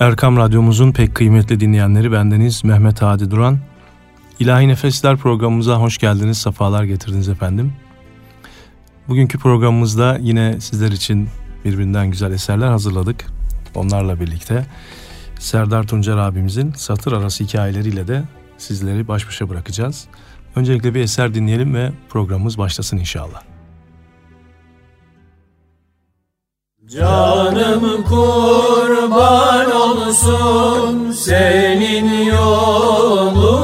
Erkam Radyomuzun pek kıymetli dinleyenleri bendeniz Mehmet Hadi Duran. İlahi Nefesler programımıza hoş geldiniz, sefalar getirdiniz efendim. Bugünkü programımızda yine sizler için birbirinden güzel eserler hazırladık. Onlarla birlikte Serdar Tuncer abimizin satır arası hikayeleriyle de sizleri baş başa bırakacağız. Öncelikle bir eser dinleyelim ve programımız başlasın inşallah. Canım kurban olsun senin yoluna.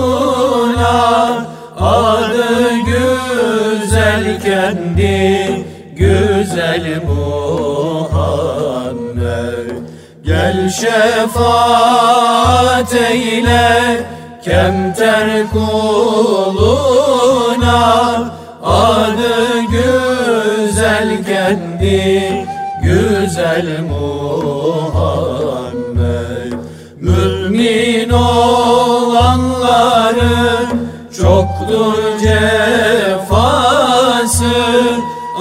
Adı güzel kendi güzel Muhammed. Gel şefaat eyle kemter kuluna. Adı güzel kendi güzel Muhammed Mümin olanların çoktur cefası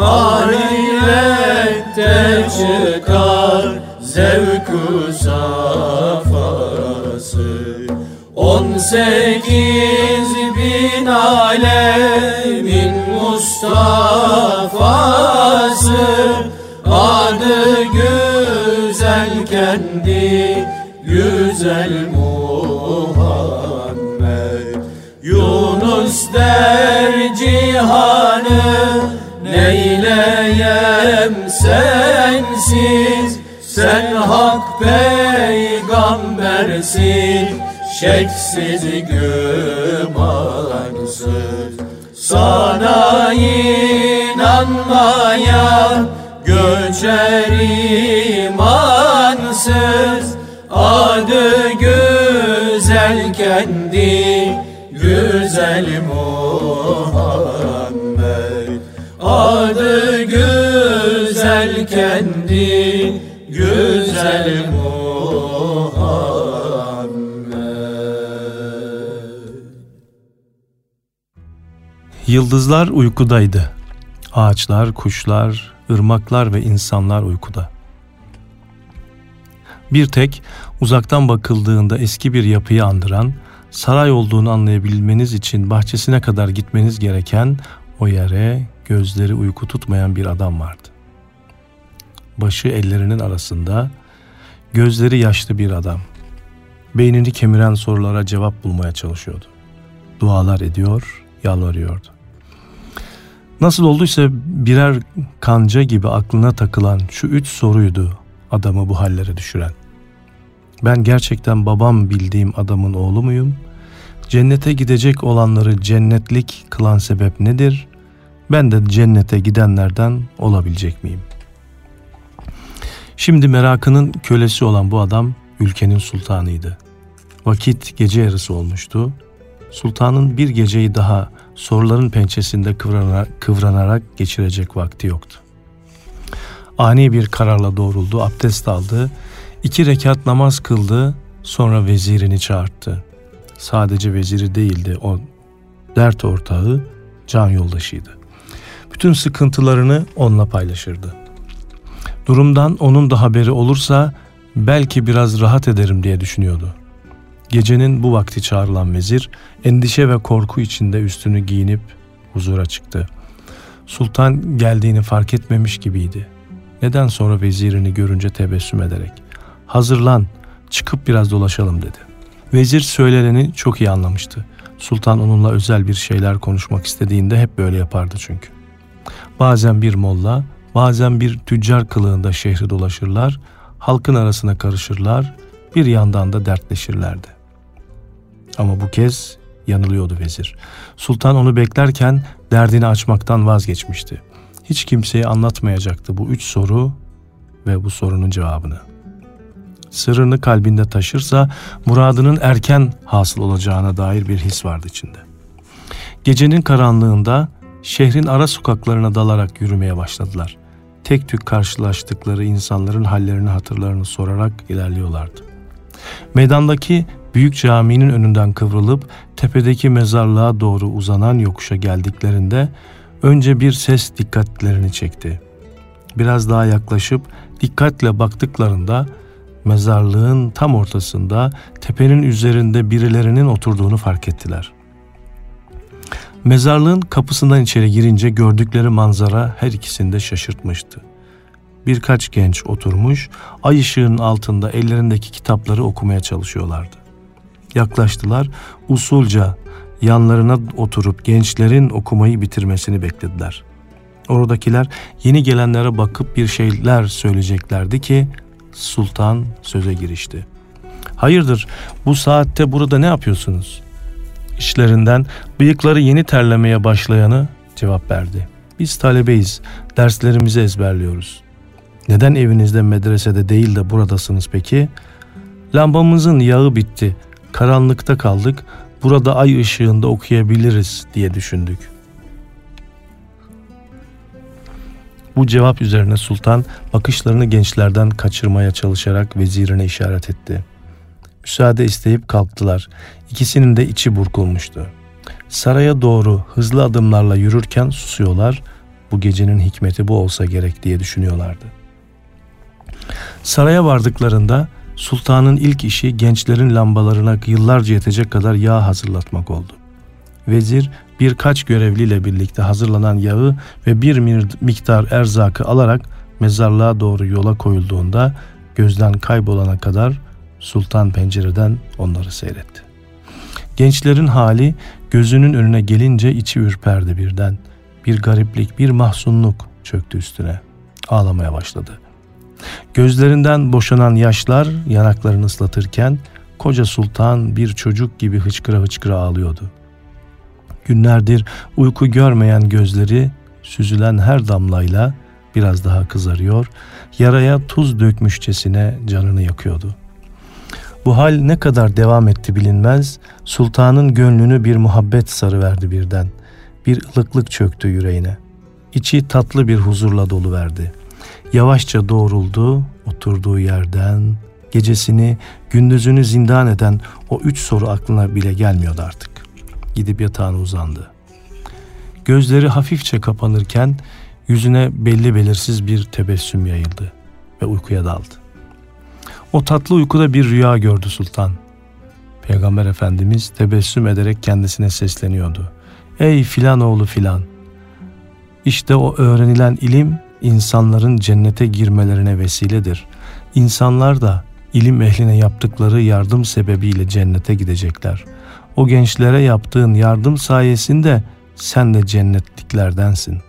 Ahirette çıkar zevkü safası. On sekiz bin alemin Mustafa'sı güzel kendi güzel Muhammed. Yunus der cihanı neyleyem sensiz? Sen hak peygambersin şeksiz gümansız. Sana inanmayan göçer güzel kendi güzel Muhammed Adı güzel kendi güzel Muhammed Yıldızlar uykudaydı. Ağaçlar, kuşlar, ırmaklar ve insanlar uykuda. Bir tek uzaktan bakıldığında eski bir yapıyı andıran, saray olduğunu anlayabilmeniz için bahçesine kadar gitmeniz gereken o yere gözleri uyku tutmayan bir adam vardı. Başı ellerinin arasında, gözleri yaşlı bir adam. Beynini kemiren sorulara cevap bulmaya çalışıyordu. Dualar ediyor, yalvarıyordu. Nasıl olduysa birer kanca gibi aklına takılan şu üç soruydu adamı bu hallere düşüren. Ben gerçekten babam bildiğim adamın oğlu muyum? Cennete gidecek olanları cennetlik kılan sebep nedir? Ben de cennete gidenlerden olabilecek miyim? Şimdi merakının kölesi olan bu adam ülkenin sultanıydı. Vakit gece yarısı olmuştu. Sultanın bir geceyi daha soruların pençesinde kıvranarak, kıvranarak geçirecek vakti yoktu. Ani bir kararla doğruldu, abdest aldı, iki rekat namaz kıldı, sonra vezirini çağırttı. Sadece veziri değildi, o dert ortağı, can yoldaşıydı. Bütün sıkıntılarını onunla paylaşırdı. Durumdan onun da haberi olursa belki biraz rahat ederim diye düşünüyordu. Gecenin bu vakti çağrılan vezir endişe ve korku içinde üstünü giyinip huzura çıktı. Sultan geldiğini fark etmemiş gibiydi. Neden sonra vezirini görünce tebessüm ederek hazırlan çıkıp biraz dolaşalım dedi. Vezir söyleneni çok iyi anlamıştı. Sultan onunla özel bir şeyler konuşmak istediğinde hep böyle yapardı çünkü. Bazen bir molla, bazen bir tüccar kılığında şehri dolaşırlar, halkın arasına karışırlar, bir yandan da dertleşirlerdi. Ama bu kez yanılıyordu vezir. Sultan onu beklerken derdini açmaktan vazgeçmişti. Hiç kimseye anlatmayacaktı bu üç soru ve bu sorunun cevabını. Sırrını kalbinde taşırsa muradının erken hasıl olacağına dair bir his vardı içinde. Gecenin karanlığında şehrin ara sokaklarına dalarak yürümeye başladılar. Tek tük karşılaştıkları insanların hallerini hatırlarını sorarak ilerliyorlardı. Meydandaki büyük caminin önünden kıvrılıp tepedeki mezarlığa doğru uzanan yokuşa geldiklerinde önce bir ses dikkatlerini çekti. Biraz daha yaklaşıp dikkatle baktıklarında mezarlığın tam ortasında tepenin üzerinde birilerinin oturduğunu fark ettiler. Mezarlığın kapısından içeri girince gördükleri manzara her ikisini de şaşırtmıştı. Birkaç genç oturmuş, ay ışığının altında ellerindeki kitapları okumaya çalışıyorlardı. Yaklaştılar, usulca yanlarına oturup gençlerin okumayı bitirmesini beklediler. Oradakiler yeni gelenlere bakıp bir şeyler söyleyeceklerdi ki sultan söze girişti. Hayırdır bu saatte burada ne yapıyorsunuz? İşlerinden bıyıkları yeni terlemeye başlayanı cevap verdi. Biz talebeyiz, derslerimizi ezberliyoruz. Neden evinizde medresede değil de buradasınız peki? Lambamızın yağı bitti, karanlıkta kaldık, burada ay ışığında okuyabiliriz diye düşündük. Bu cevap üzerine sultan bakışlarını gençlerden kaçırmaya çalışarak vezirine işaret etti. Müsaade isteyip kalktılar. İkisinin de içi burkulmuştu. Saraya doğru hızlı adımlarla yürürken susuyorlar. Bu gecenin hikmeti bu olsa gerek diye düşünüyorlardı. Saraya vardıklarında sultanın ilk işi gençlerin lambalarına yıllarca yetecek kadar yağ hazırlatmak oldu. Vezir birkaç görevliyle birlikte hazırlanan yağı ve bir miktar erzakı alarak mezarlığa doğru yola koyulduğunda gözden kaybolana kadar sultan pencereden onları seyretti. Gençlerin hali gözünün önüne gelince içi ürperdi birden. Bir gariplik, bir mahzunluk çöktü üstüne. Ağlamaya başladı. Gözlerinden boşanan yaşlar yanaklarını ıslatırken koca sultan bir çocuk gibi hıçkıra hıçkıra ağlıyordu. Günlerdir uyku görmeyen gözleri süzülen her damlayla biraz daha kızarıyor, yaraya tuz dökmüşçesine canını yakıyordu. Bu hal ne kadar devam etti bilinmez, sultanın gönlünü bir muhabbet sarıverdi birden. Bir ılıklık çöktü yüreğine. İçi tatlı bir huzurla dolu verdi. Yavaşça doğruldu, oturduğu yerden, gecesini, gündüzünü zindan eden o üç soru aklına bile gelmiyordu artık gidip yatağına uzandı. Gözleri hafifçe kapanırken yüzüne belli belirsiz bir tebessüm yayıldı ve uykuya daldı. O tatlı uykuda bir rüya gördü sultan. Peygamber Efendimiz tebessüm ederek kendisine sesleniyordu. Ey filan oğlu filan. İşte o öğrenilen ilim insanların cennete girmelerine vesiledir. İnsanlar da ilim ehline yaptıkları yardım sebebiyle cennete gidecekler. O gençlere yaptığın yardım sayesinde sen de cennetliklerdensin.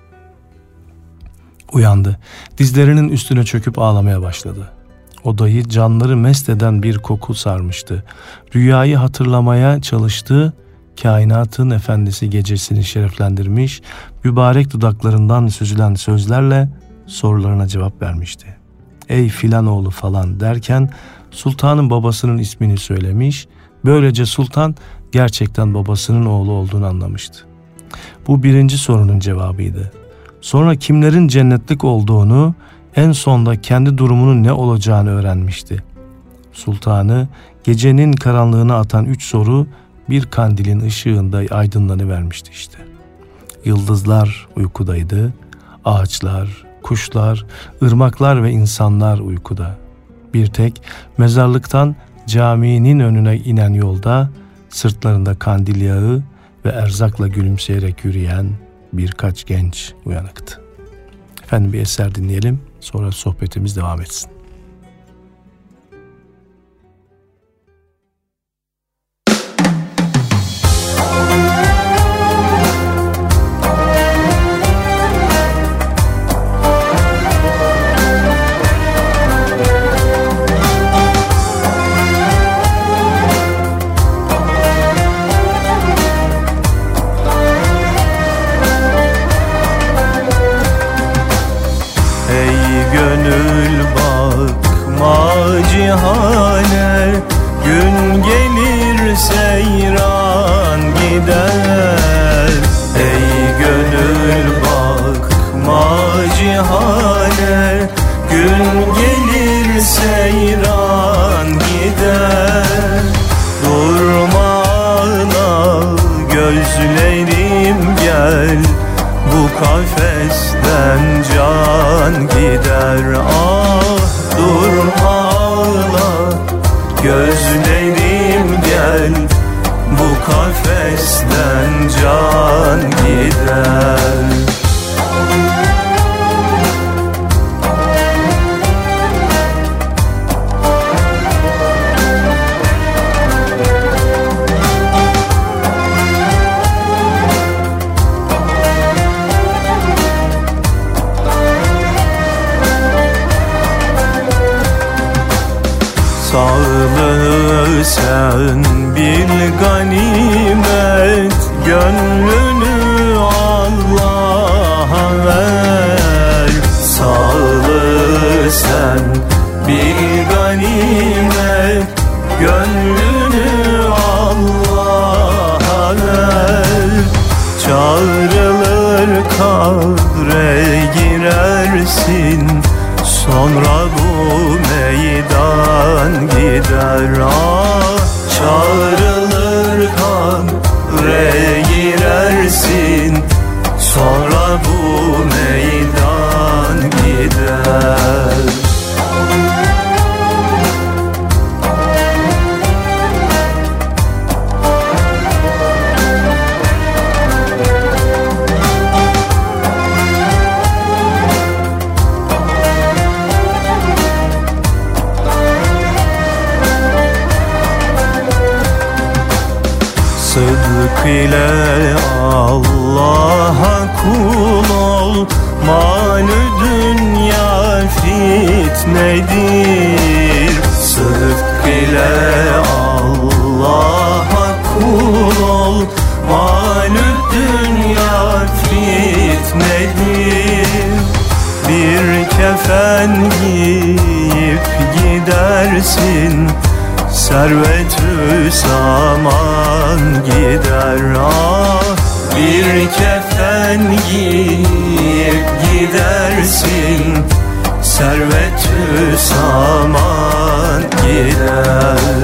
Uyandı. Dizlerinin üstüne çöküp ağlamaya başladı. Odayı canları mest eden bir koku sarmıştı. Rüyayı hatırlamaya çalıştı. Kainatın efendisi gecesini şereflendirmiş, mübarek dudaklarından süzülen sözlerle sorularına cevap vermişti. Ey filan oğlu falan derken sultanın babasının ismini söylemiş. Böylece sultan gerçekten babasının oğlu olduğunu anlamıştı. Bu birinci sorunun cevabıydı. Sonra kimlerin cennetlik olduğunu, en sonda kendi durumunun ne olacağını öğrenmişti. Sultanı gecenin karanlığına atan üç soru bir kandilin ışığında aydınlanıvermişti işte. Yıldızlar uykudaydı, ağaçlar, kuşlar, ırmaklar ve insanlar uykuda. Bir tek mezarlıktan caminin önüne inen yolda sırtlarında kandil yağı ve erzakla gülümseyerek yürüyen birkaç genç uyanıktı. Efendim bir eser dinleyelim sonra sohbetimiz devam etsin. Servetü saman gider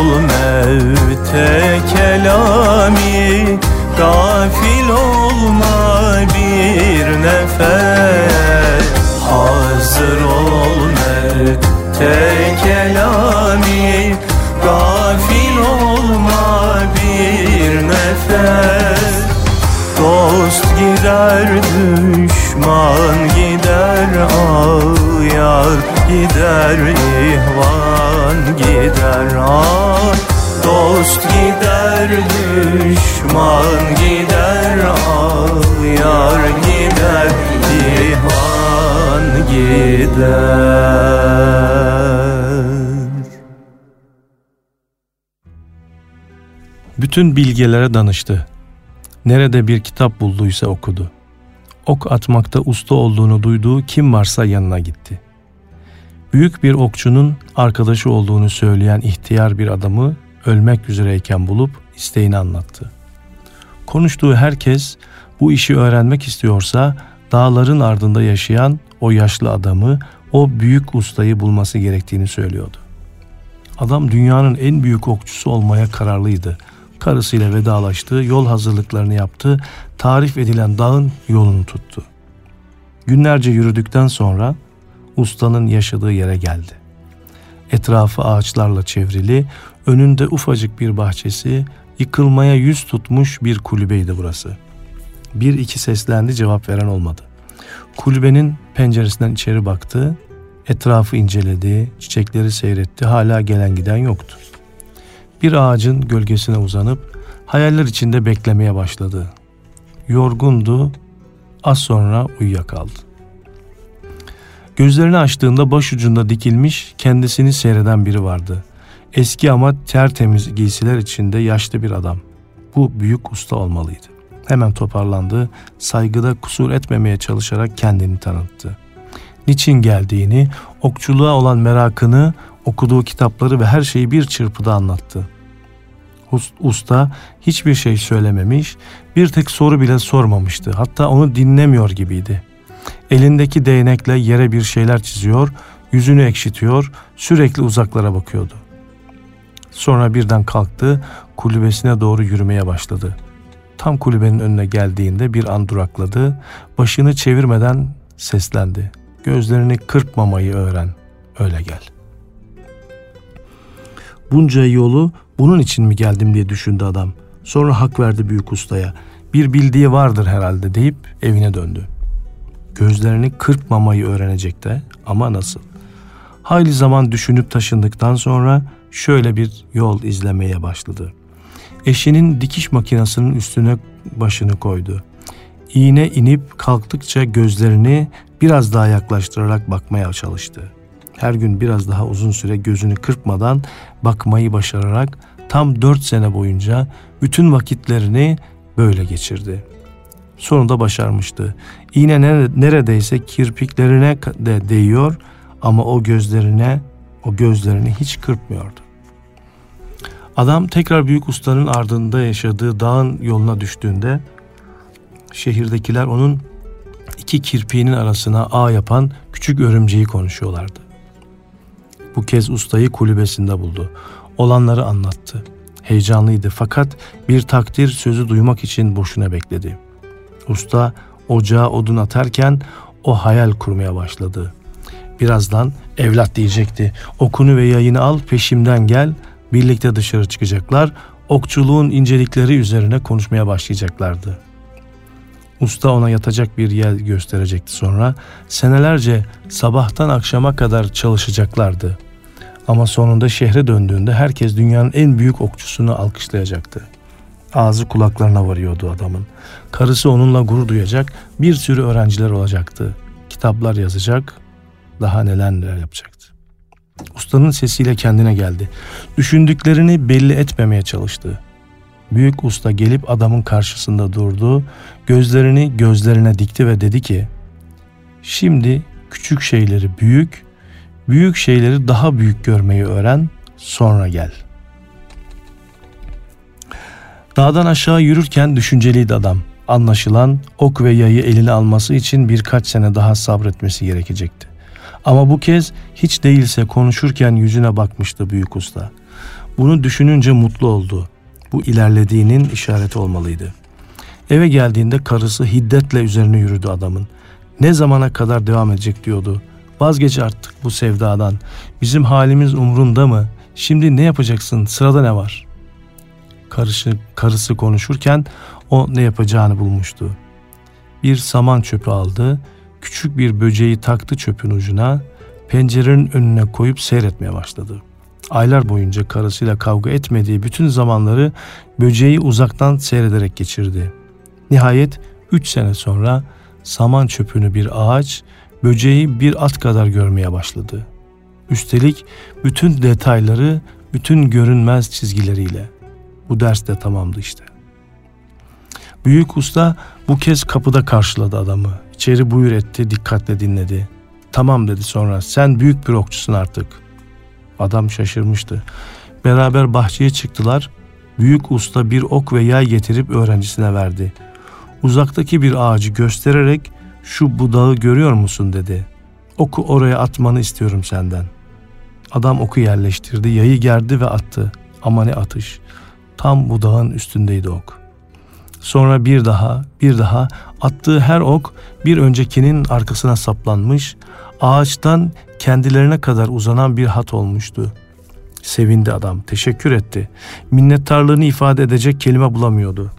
ol mevte kelami Gafil olma bir nefes. Hazır ol mevte kelami Gafil olma bir nefes. Dost gider düşman gider ağ yar gider ihvan gider ah Dost gider düşman gider ah Yar gider ihvan gider Bütün bilgelere danıştı. Nerede bir kitap bulduysa okudu. Ok atmakta usta olduğunu duyduğu kim varsa yanına gitti. Büyük bir okçunun arkadaşı olduğunu söyleyen ihtiyar bir adamı ölmek üzereyken bulup isteğini anlattı. Konuştuğu herkes bu işi öğrenmek istiyorsa dağların ardında yaşayan o yaşlı adamı, o büyük ustayı bulması gerektiğini söylüyordu. Adam dünyanın en büyük okçusu olmaya kararlıydı karısıyla vedalaştı, yol hazırlıklarını yaptı, tarif edilen dağın yolunu tuttu. Günlerce yürüdükten sonra ustanın yaşadığı yere geldi. Etrafı ağaçlarla çevrili, önünde ufacık bir bahçesi, yıkılmaya yüz tutmuş bir kulübeydi burası. Bir iki seslendi cevap veren olmadı. Kulübenin penceresinden içeri baktı, etrafı inceledi, çiçekleri seyretti, hala gelen giden yoktu bir ağacın gölgesine uzanıp hayaller içinde beklemeye başladı. Yorgundu, az sonra uyuyakaldı. Gözlerini açtığında başucunda dikilmiş kendisini seyreden biri vardı. Eski ama tertemiz giysiler içinde yaşlı bir adam. Bu büyük usta olmalıydı. Hemen toparlandı, saygıda kusur etmemeye çalışarak kendini tanıttı. Niçin geldiğini, okçuluğa olan merakını, okuduğu kitapları ve her şeyi bir çırpıda anlattı. Usta hiçbir şey söylememiş, bir tek soru bile sormamıştı. Hatta onu dinlemiyor gibiydi. Elindeki değnekle yere bir şeyler çiziyor, yüzünü ekşitiyor, sürekli uzaklara bakıyordu. Sonra birden kalktı, kulübesine doğru yürümeye başladı. Tam kulübenin önüne geldiğinde bir an durakladı, başını çevirmeden seslendi. Gözlerini kırpmamayı öğren, öyle gel.'' Bunca yolu bunun için mi geldim diye düşündü adam. Sonra hak verdi büyük ustaya. Bir bildiği vardır herhalde deyip evine döndü. Gözlerini kırpmamayı öğrenecek de ama nasıl? Hayli zaman düşünüp taşındıktan sonra şöyle bir yol izlemeye başladı. Eşinin dikiş makinesinin üstüne başını koydu. İğne inip kalktıkça gözlerini biraz daha yaklaştırarak bakmaya çalıştı her gün biraz daha uzun süre gözünü kırpmadan bakmayı başararak tam dört sene boyunca bütün vakitlerini böyle geçirdi. Sonunda başarmıştı. İğne neredeyse kirpiklerine de değiyor ama o gözlerine, o gözlerini hiç kırpmıyordu. Adam tekrar büyük ustanın ardında yaşadığı dağın yoluna düştüğünde şehirdekiler onun iki kirpiğinin arasına ağ yapan küçük örümceği konuşuyorlardı. Bu kez ustayı kulübesinde buldu. Olanları anlattı. Heyecanlıydı fakat bir takdir sözü duymak için boşuna bekledi. Usta ocağa odun atarken o hayal kurmaya başladı. Birazdan evlat diyecekti. Okunu ve yayını al peşimden gel. Birlikte dışarı çıkacaklar. Okçuluğun incelikleri üzerine konuşmaya başlayacaklardı.'' Usta ona yatacak bir yer gösterecekti sonra. Senelerce sabahtan akşama kadar çalışacaklardı. Ama sonunda şehre döndüğünde herkes dünyanın en büyük okçusunu alkışlayacaktı. Ağzı kulaklarına varıyordu adamın. Karısı onunla gurur duyacak, bir sürü öğrenciler olacaktı. Kitaplar yazacak, daha neler neler yapacaktı. Ustanın sesiyle kendine geldi. Düşündüklerini belli etmemeye çalıştı. Büyük usta gelip adamın karşısında durdu, gözlerini gözlerine dikti ve dedi ki, Şimdi küçük şeyleri büyük, büyük şeyleri daha büyük görmeyi öğren, sonra gel. Dağdan aşağı yürürken düşünceliydi adam. Anlaşılan ok ve yayı eline alması için birkaç sene daha sabretmesi gerekecekti. Ama bu kez hiç değilse konuşurken yüzüne bakmıştı büyük usta. Bunu düşününce mutlu oldu bu ilerlediğinin işareti olmalıydı. Eve geldiğinde karısı hiddetle üzerine yürüdü adamın. Ne zamana kadar devam edecek diyordu. Vazgeç artık bu sevdadan. Bizim halimiz umrunda mı? Şimdi ne yapacaksın? Sırada ne var? Karışı, karısı konuşurken o ne yapacağını bulmuştu. Bir saman çöpü aldı. Küçük bir böceği taktı çöpün ucuna. pencerenin önüne koyup seyretmeye başladı. Aylar boyunca karısıyla kavga etmediği bütün zamanları böceği uzaktan seyrederek geçirdi. Nihayet üç sene sonra saman çöpünü bir ağaç, böceği bir at kadar görmeye başladı. Üstelik bütün detayları, bütün görünmez çizgileriyle. Bu ders de tamamdı işte. Büyük usta bu kez kapıda karşıladı adamı. İçeri buyur etti, dikkatle dinledi. Tamam dedi sonra, sen büyük bir okçusun artık. Adam şaşırmıştı. Beraber bahçeye çıktılar. Büyük usta bir ok ve yay getirip öğrencisine verdi. Uzaktaki bir ağacı göstererek şu budağı görüyor musun dedi. Oku oraya atmanı istiyorum senden. Adam oku yerleştirdi, yayı gerdi ve attı. Ama ne atış. Tam budağın üstündeydi ok. Sonra bir daha, bir daha attığı her ok bir öncekinin arkasına saplanmış, ağaçtan kendilerine kadar uzanan bir hat olmuştu. Sevindi adam, teşekkür etti. Minnettarlığını ifade edecek kelime bulamıyordu.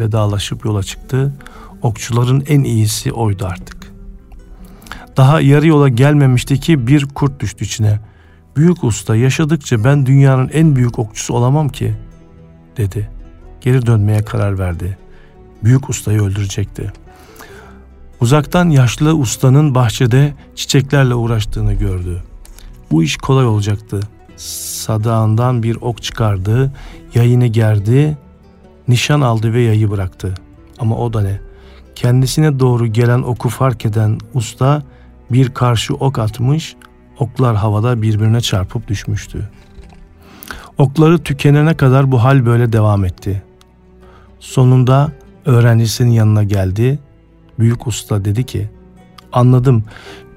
Vedalaşıp yola çıktı. Okçuların en iyisi oydu artık. Daha yarı yola gelmemişti ki bir kurt düştü içine. Büyük usta yaşadıkça ben dünyanın en büyük okçusu olamam ki dedi. Geri dönmeye karar verdi. Büyük ustayı öldürecekti. Uzaktan yaşlı ustanın bahçede çiçeklerle uğraştığını gördü. Bu iş kolay olacaktı. Sadağından bir ok çıkardı, yayını gerdi, nişan aldı ve yayı bıraktı. Ama o da ne? Kendisine doğru gelen oku fark eden usta bir karşı ok atmış, oklar havada birbirine çarpıp düşmüştü. Okları tükenene kadar bu hal böyle devam etti. Sonunda öğrencisinin yanına geldi. Büyük usta dedi ki, anladım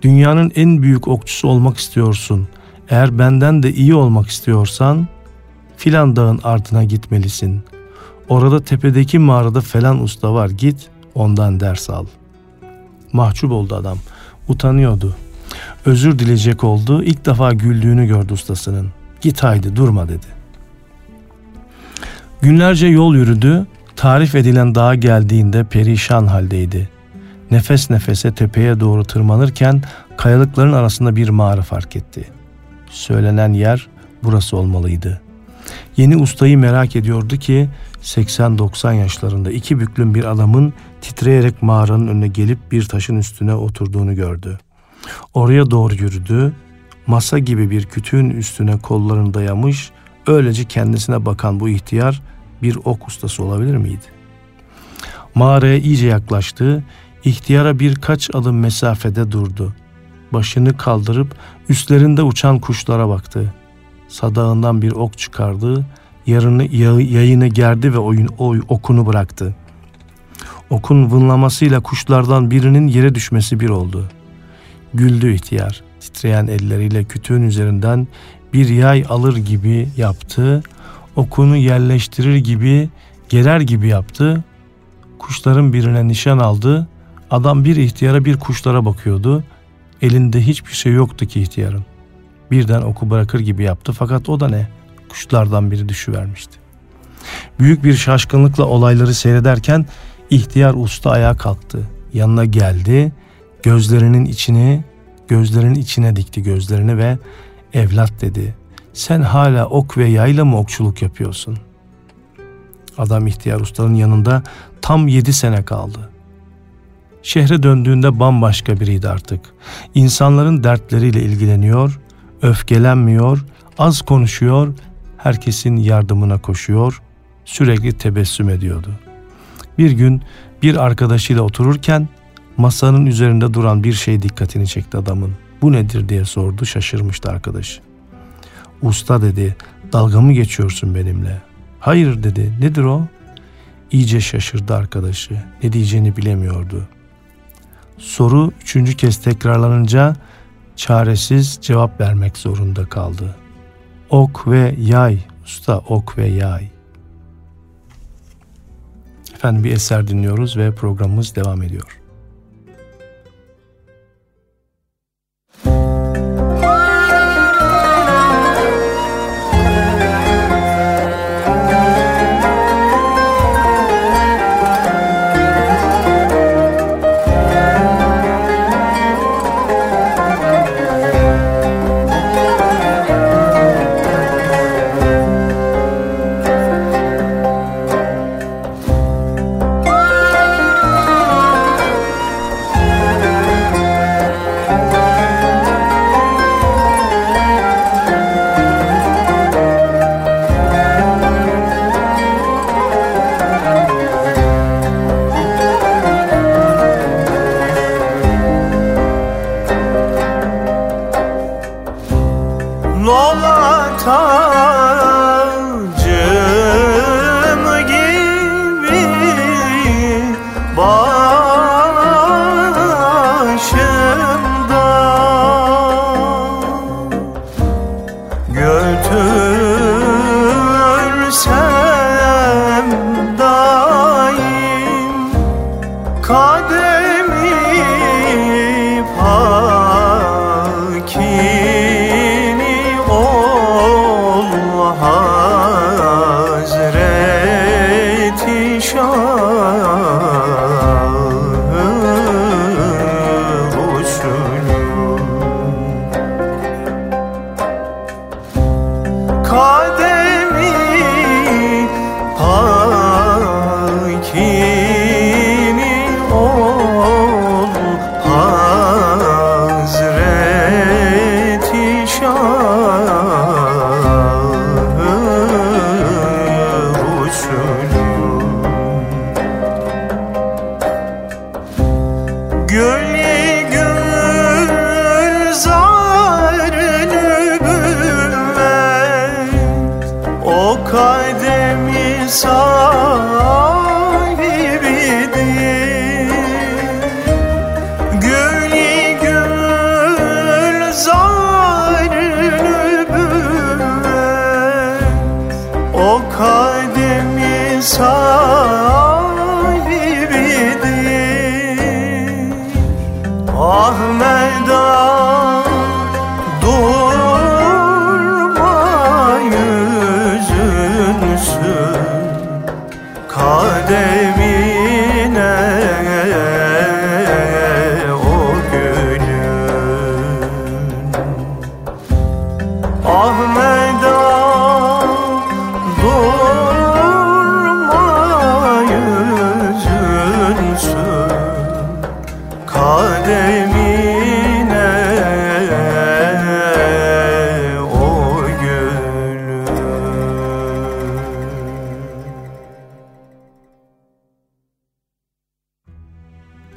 dünyanın en büyük okçusu olmak istiyorsun. Eğer benden de iyi olmak istiyorsan filan dağın ardına gitmelisin. Orada tepedeki mağarada falan usta var git ondan ders al. Mahcup oldu adam. Utanıyordu. Özür dileyecek oldu. İlk defa güldüğünü gördü ustasının. Git haydi durma dedi. Günlerce yol yürüdü. Tarif edilen dağa geldiğinde perişan haldeydi. Nefes nefese tepeye doğru tırmanırken kayalıkların arasında bir mağara fark etti. Söylenen yer burası olmalıydı. Yeni ustayı merak ediyordu ki 80-90 yaşlarında iki büklüm bir adamın titreyerek mağaranın önüne gelip bir taşın üstüne oturduğunu gördü. Oraya doğru yürüdü. Masa gibi bir kütüğün üstüne kollarını dayamış, öylece kendisine bakan bu ihtiyar bir ok ustası olabilir miydi? Mağaraya iyice yaklaştı, ihtiyara birkaç adım mesafede durdu. Başını kaldırıp üstlerinde uçan kuşlara baktı. Sadağından bir ok çıkardı, yarını yayını gerdi ve oyun oy okunu bıraktı. Okun vınlamasıyla kuşlardan birinin yere düşmesi bir oldu. Güldü ihtiyar. Titreyen elleriyle kütüğün üzerinden bir yay alır gibi yaptı. Okunu yerleştirir gibi, gerer gibi yaptı. Kuşların birine nişan aldı. Adam bir ihtiyara bir kuşlara bakıyordu. Elinde hiçbir şey yoktu ki ihtiyarın. Birden oku bırakır gibi yaptı fakat o da ne? Kuşlardan biri düşüvermişti. Büyük bir şaşkınlıkla olayları seyrederken ihtiyar usta ayağa kalktı. Yanına geldi. Gözlerinin içini, gözlerinin içine dikti gözlerini ve evlat dedi. Sen hala ok ve yayla mı okçuluk yapıyorsun? Adam ihtiyar ustanın yanında tam yedi sene kaldı. Şehre döndüğünde bambaşka biriydi artık. İnsanların dertleriyle ilgileniyor, öfkelenmiyor, az konuşuyor, herkesin yardımına koşuyor, sürekli tebessüm ediyordu. Bir gün bir arkadaşıyla otururken masanın üzerinde duran bir şey dikkatini çekti adamın. Bu nedir diye sordu şaşırmıştı arkadaşı. Usta dedi dalga mı geçiyorsun benimle? Hayır dedi nedir o? İyice şaşırdı arkadaşı ne diyeceğini bilemiyordu. Soru üçüncü kez tekrarlanınca çaresiz cevap vermek zorunda kaldı. Ok ve yay, usta ok ve yay. Efendim bir eser dinliyoruz ve programımız devam ediyor.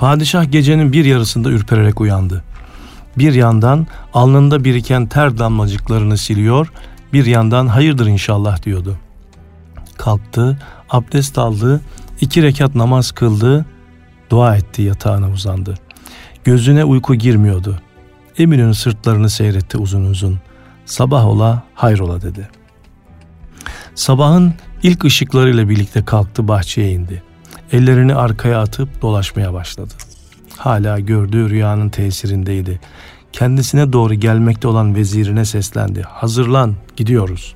Padişah gecenin bir yarısında ürpererek uyandı. Bir yandan alnında biriken ter damlacıklarını siliyor, bir yandan hayırdır inşallah diyordu. Kalktı, abdest aldı, iki rekat namaz kıldı, dua etti yatağına uzandı. Gözüne uyku girmiyordu. Emin'in sırtlarını seyretti uzun uzun. Sabah ola hayrola dedi. Sabahın ilk ışıklarıyla birlikte kalktı bahçeye indi. Ellerini arkaya atıp dolaşmaya başladı. Hala gördüğü rüyanın tesirindeydi. Kendisine doğru gelmekte olan vezirine seslendi. Hazırlan, gidiyoruz.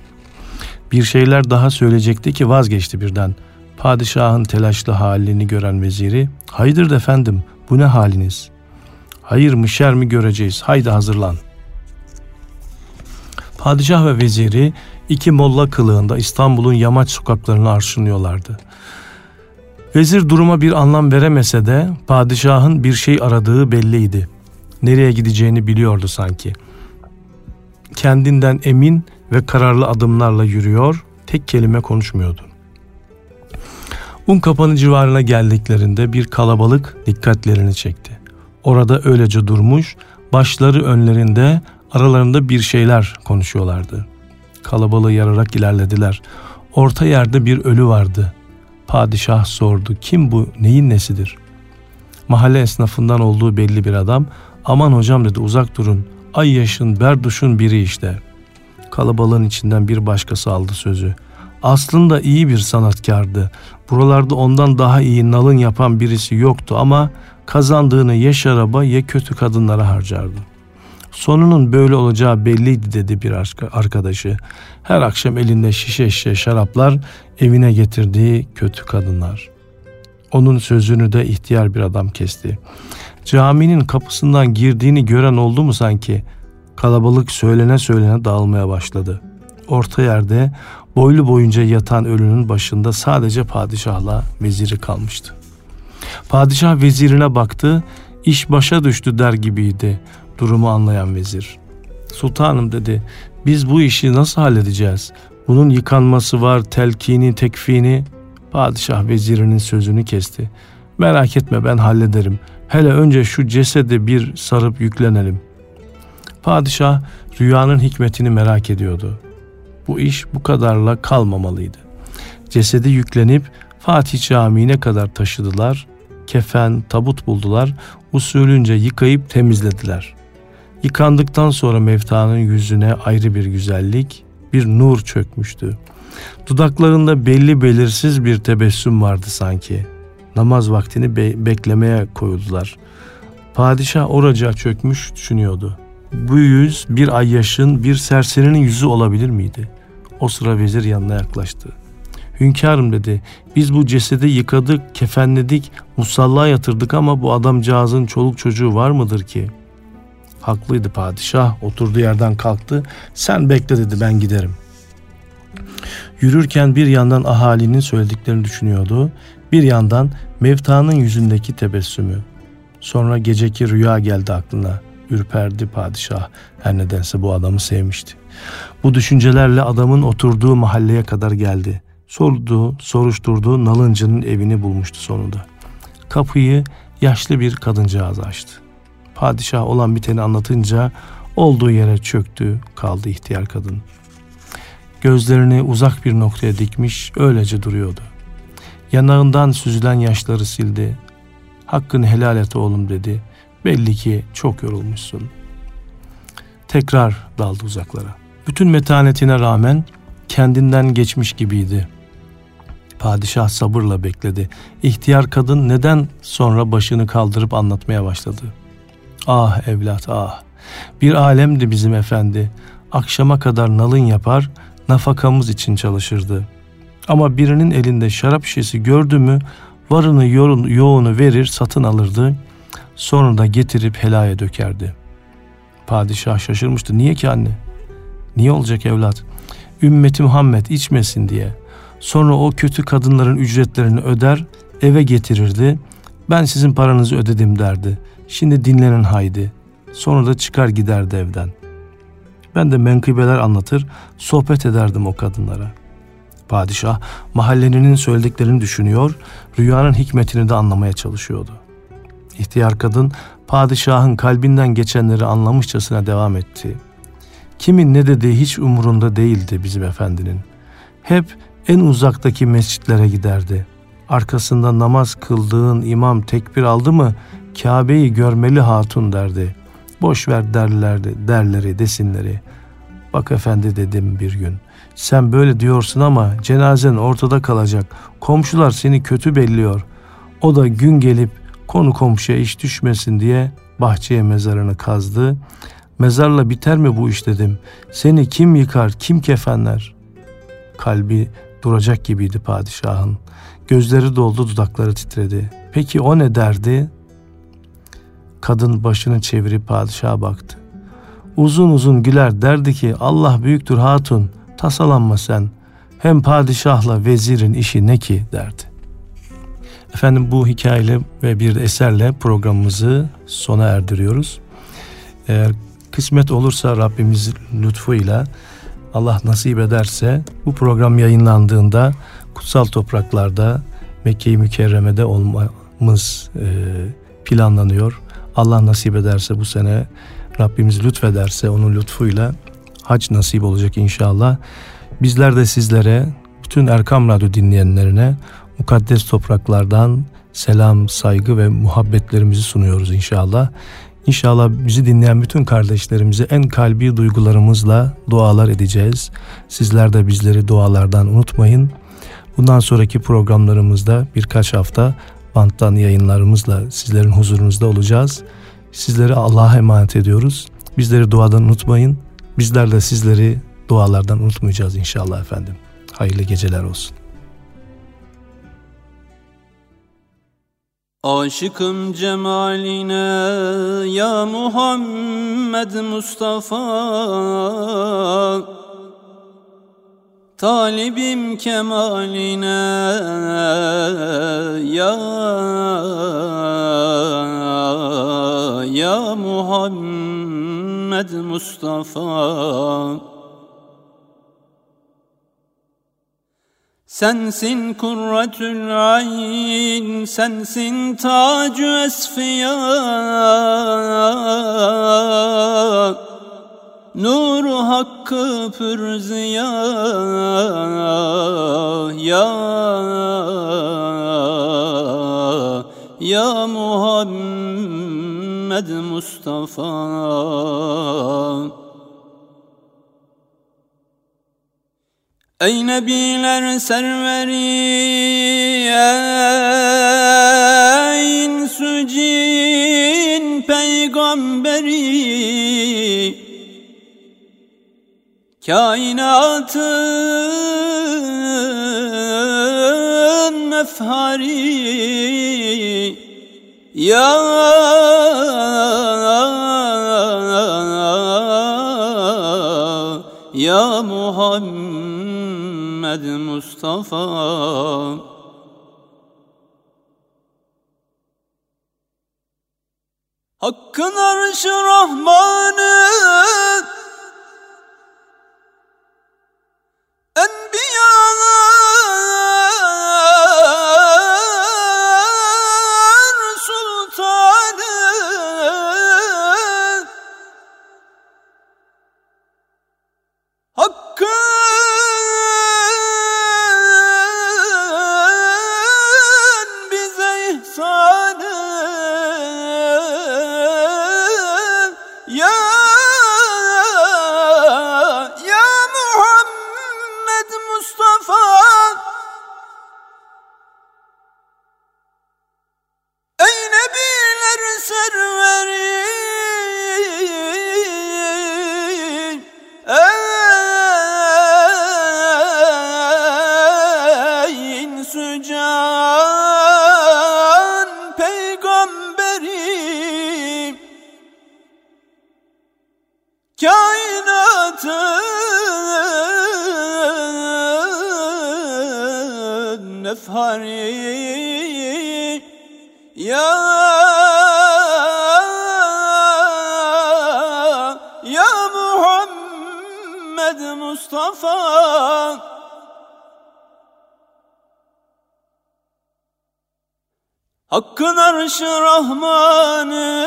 Bir şeyler daha söyleyecekti ki vazgeçti birden. Padişahın telaşlı halini gören veziri, haydır efendim, bu ne haliniz? Hayır mı şer mi göreceğiz, haydi hazırlan. Padişah ve veziri iki molla kılığında İstanbul'un yamaç sokaklarını arşınlıyorlardı. Vezir duruma bir anlam veremese de padişahın bir şey aradığı belliydi. Nereye gideceğini biliyordu sanki. Kendinden emin ve kararlı adımlarla yürüyor, tek kelime konuşmuyordu. Un kapanı civarına geldiklerinde bir kalabalık dikkatlerini çekti. Orada öylece durmuş, başları önlerinde, aralarında bir şeyler konuşuyorlardı. Kalabalığı yararak ilerlediler. Orta yerde bir ölü vardı. Padişah sordu. Kim bu? Neyin nesidir? Mahalle esnafından olduğu belli bir adam. Aman hocam dedi uzak durun. Ay yaşın berduşun biri işte. Kalabalığın içinden bir başkası aldı sözü. Aslında iyi bir sanatkardı. Buralarda ondan daha iyi nalın yapan birisi yoktu ama kazandığını ya şaraba ya kötü kadınlara harcardı. Sonunun böyle olacağı belliydi dedi bir arkadaşı. Her akşam elinde şişe şişe şaraplar evine getirdiği kötü kadınlar. Onun sözünü de ihtiyar bir adam kesti. Caminin kapısından girdiğini gören oldu mu sanki? Kalabalık söylene söylene dağılmaya başladı. Orta yerde boylu boyunca yatan ölünün başında sadece padişahla veziri kalmıştı. Padişah vezirine baktı, iş başa düştü der gibiydi durumu anlayan vezir. Sultanım dedi, biz bu işi nasıl halledeceğiz? Bunun yıkanması var, telkini, tekfini. Padişah vezirinin sözünü kesti. Merak etme ben hallederim. Hele önce şu cesedi bir sarıp yüklenelim. Padişah rüyanın hikmetini merak ediyordu. Bu iş bu kadarla kalmamalıydı. Cesedi yüklenip Fatih Camii'ne kadar taşıdılar. Kefen, tabut buldular. Usulünce yıkayıp temizlediler. Yıkandıktan sonra mevtanın yüzüne ayrı bir güzellik, bir nur çökmüştü. Dudaklarında belli belirsiz bir tebessüm vardı sanki. Namaz vaktini be- beklemeye koyuldular. Padişah oraca çökmüş düşünüyordu. Bu yüz bir ay yaşın bir serserinin yüzü olabilir miydi? O sıra vezir yanına yaklaştı. Hünkârım dedi, biz bu cesedi yıkadık, kefenledik, musalla yatırdık ama bu adamcağızın çoluk çocuğu var mıdır ki?'' Haklıydı padişah. Oturduğu yerden kalktı. Sen bekle dedi ben giderim. Yürürken bir yandan ahalinin söylediklerini düşünüyordu, bir yandan Mevta'nın yüzündeki tebessümü. Sonra geceki rüya geldi aklına. Ürperdi padişah. Her nedense bu adamı sevmişti. Bu düşüncelerle adamın oturduğu mahalleye kadar geldi. Sordu, soruşturdu, nalıncının evini bulmuştu sonunda. Kapıyı yaşlı bir kadıncağız açtı. Padişah olan biteni anlatınca olduğu yere çöktü, kaldı ihtiyar kadın. Gözlerini uzak bir noktaya dikmiş, öylece duruyordu. Yanağından süzülen yaşları sildi. Hakkını helal et oğlum dedi. Belli ki çok yorulmuşsun. Tekrar daldı uzaklara. Bütün metanetine rağmen kendinden geçmiş gibiydi. Padişah sabırla bekledi. İhtiyar kadın neden sonra başını kaldırıp anlatmaya başladı. Ah evlat ah. Bir alemdi bizim efendi. Akşama kadar nalın yapar, nafakamız için çalışırdı. Ama birinin elinde şarap şişesi gördü mü varını yoğunu verir satın alırdı. Sonra da getirip helaya dökerdi. Padişah şaşırmıştı. Niye ki anne? Niye olacak evlat? Ümmeti Muhammed içmesin diye. Sonra o kötü kadınların ücretlerini öder, eve getirirdi. Ben sizin paranızı ödedim derdi. Şimdi dinlenin haydi. Sonra da çıkar giderdi evden. Ben de menkıbeler anlatır, sohbet ederdim o kadınlara. Padişah mahalleninin söylediklerini düşünüyor, rüyanın hikmetini de anlamaya çalışıyordu. İhtiyar kadın padişahın kalbinden geçenleri anlamışçasına devam etti. Kimin ne dediği hiç umurunda değildi bizim efendinin. Hep en uzaktaki mescitlere giderdi. Arkasında namaz kıldığın imam tekbir aldı mı Kabe'yi görmeli hatun derdi. Boş ver derlerdi, derleri, desinleri. Bak efendi dedim bir gün. Sen böyle diyorsun ama cenazen ortada kalacak. Komşular seni kötü belliyor. O da gün gelip konu komşuya iş düşmesin diye bahçeye mezarını kazdı. Mezarla biter mi bu iş dedim. Seni kim yıkar, kim kefenler? Kalbi duracak gibiydi padişahın. Gözleri doldu, dudakları titredi. Peki o ne derdi? Kadın başını çevirip padişaha baktı. Uzun uzun güler derdi ki Allah büyüktür hatun tasalanma sen. Hem padişahla vezirin işi ne ki derdi. Efendim bu hikayeyle ve bir eserle programımızı sona erdiriyoruz. Eğer kısmet olursa Rabbimiz lütfuyla Allah nasip ederse bu program yayınlandığında kutsal topraklarda Mekke-i Mükerreme'de olmamız e, planlanıyor. Allah nasip ederse bu sene Rabbimiz lütfederse onun lütfuyla hac nasip olacak inşallah. Bizler de sizlere bütün Erkam Radyo dinleyenlerine mukaddes topraklardan selam, saygı ve muhabbetlerimizi sunuyoruz inşallah. İnşallah bizi dinleyen bütün kardeşlerimize en kalbi duygularımızla dualar edeceğiz. Sizler de bizleri dualardan unutmayın. Bundan sonraki programlarımızda birkaç hafta banttan yayınlarımızla sizlerin huzurunuzda olacağız. Sizleri Allah'a emanet ediyoruz. Bizleri duadan unutmayın. Bizler de sizleri dualardan unutmayacağız inşallah efendim. Hayırlı geceler olsun. Aşıkım cemaline ya Muhammed Mustafa Talibim kemaline ya ya Muhammed Mustafa. Sensin kurretül ayn, sensin tacü esfiya Nuru hakkı pürziya Ya Ya Muhammed Mustafa. Ey nebiler serveri ey insücin peygamberi Kainatın mefhari Ya Ya Muhammed Mustafa. Hakkın arşı Rahmanı Nefhari Ya Ya Muhammed Mustafa. Hakkın arşı Rahmanı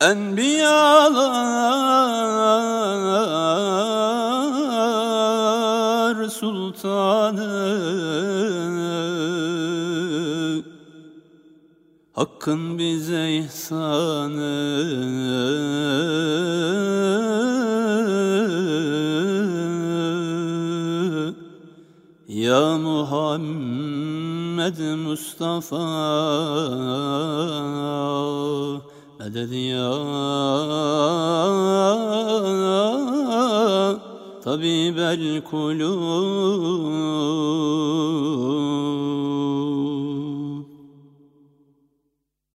Enbiyalar Sultanı Hakkın bize ihsanı. Ya Muhammed Mustafa Meded ya طبيب القلوب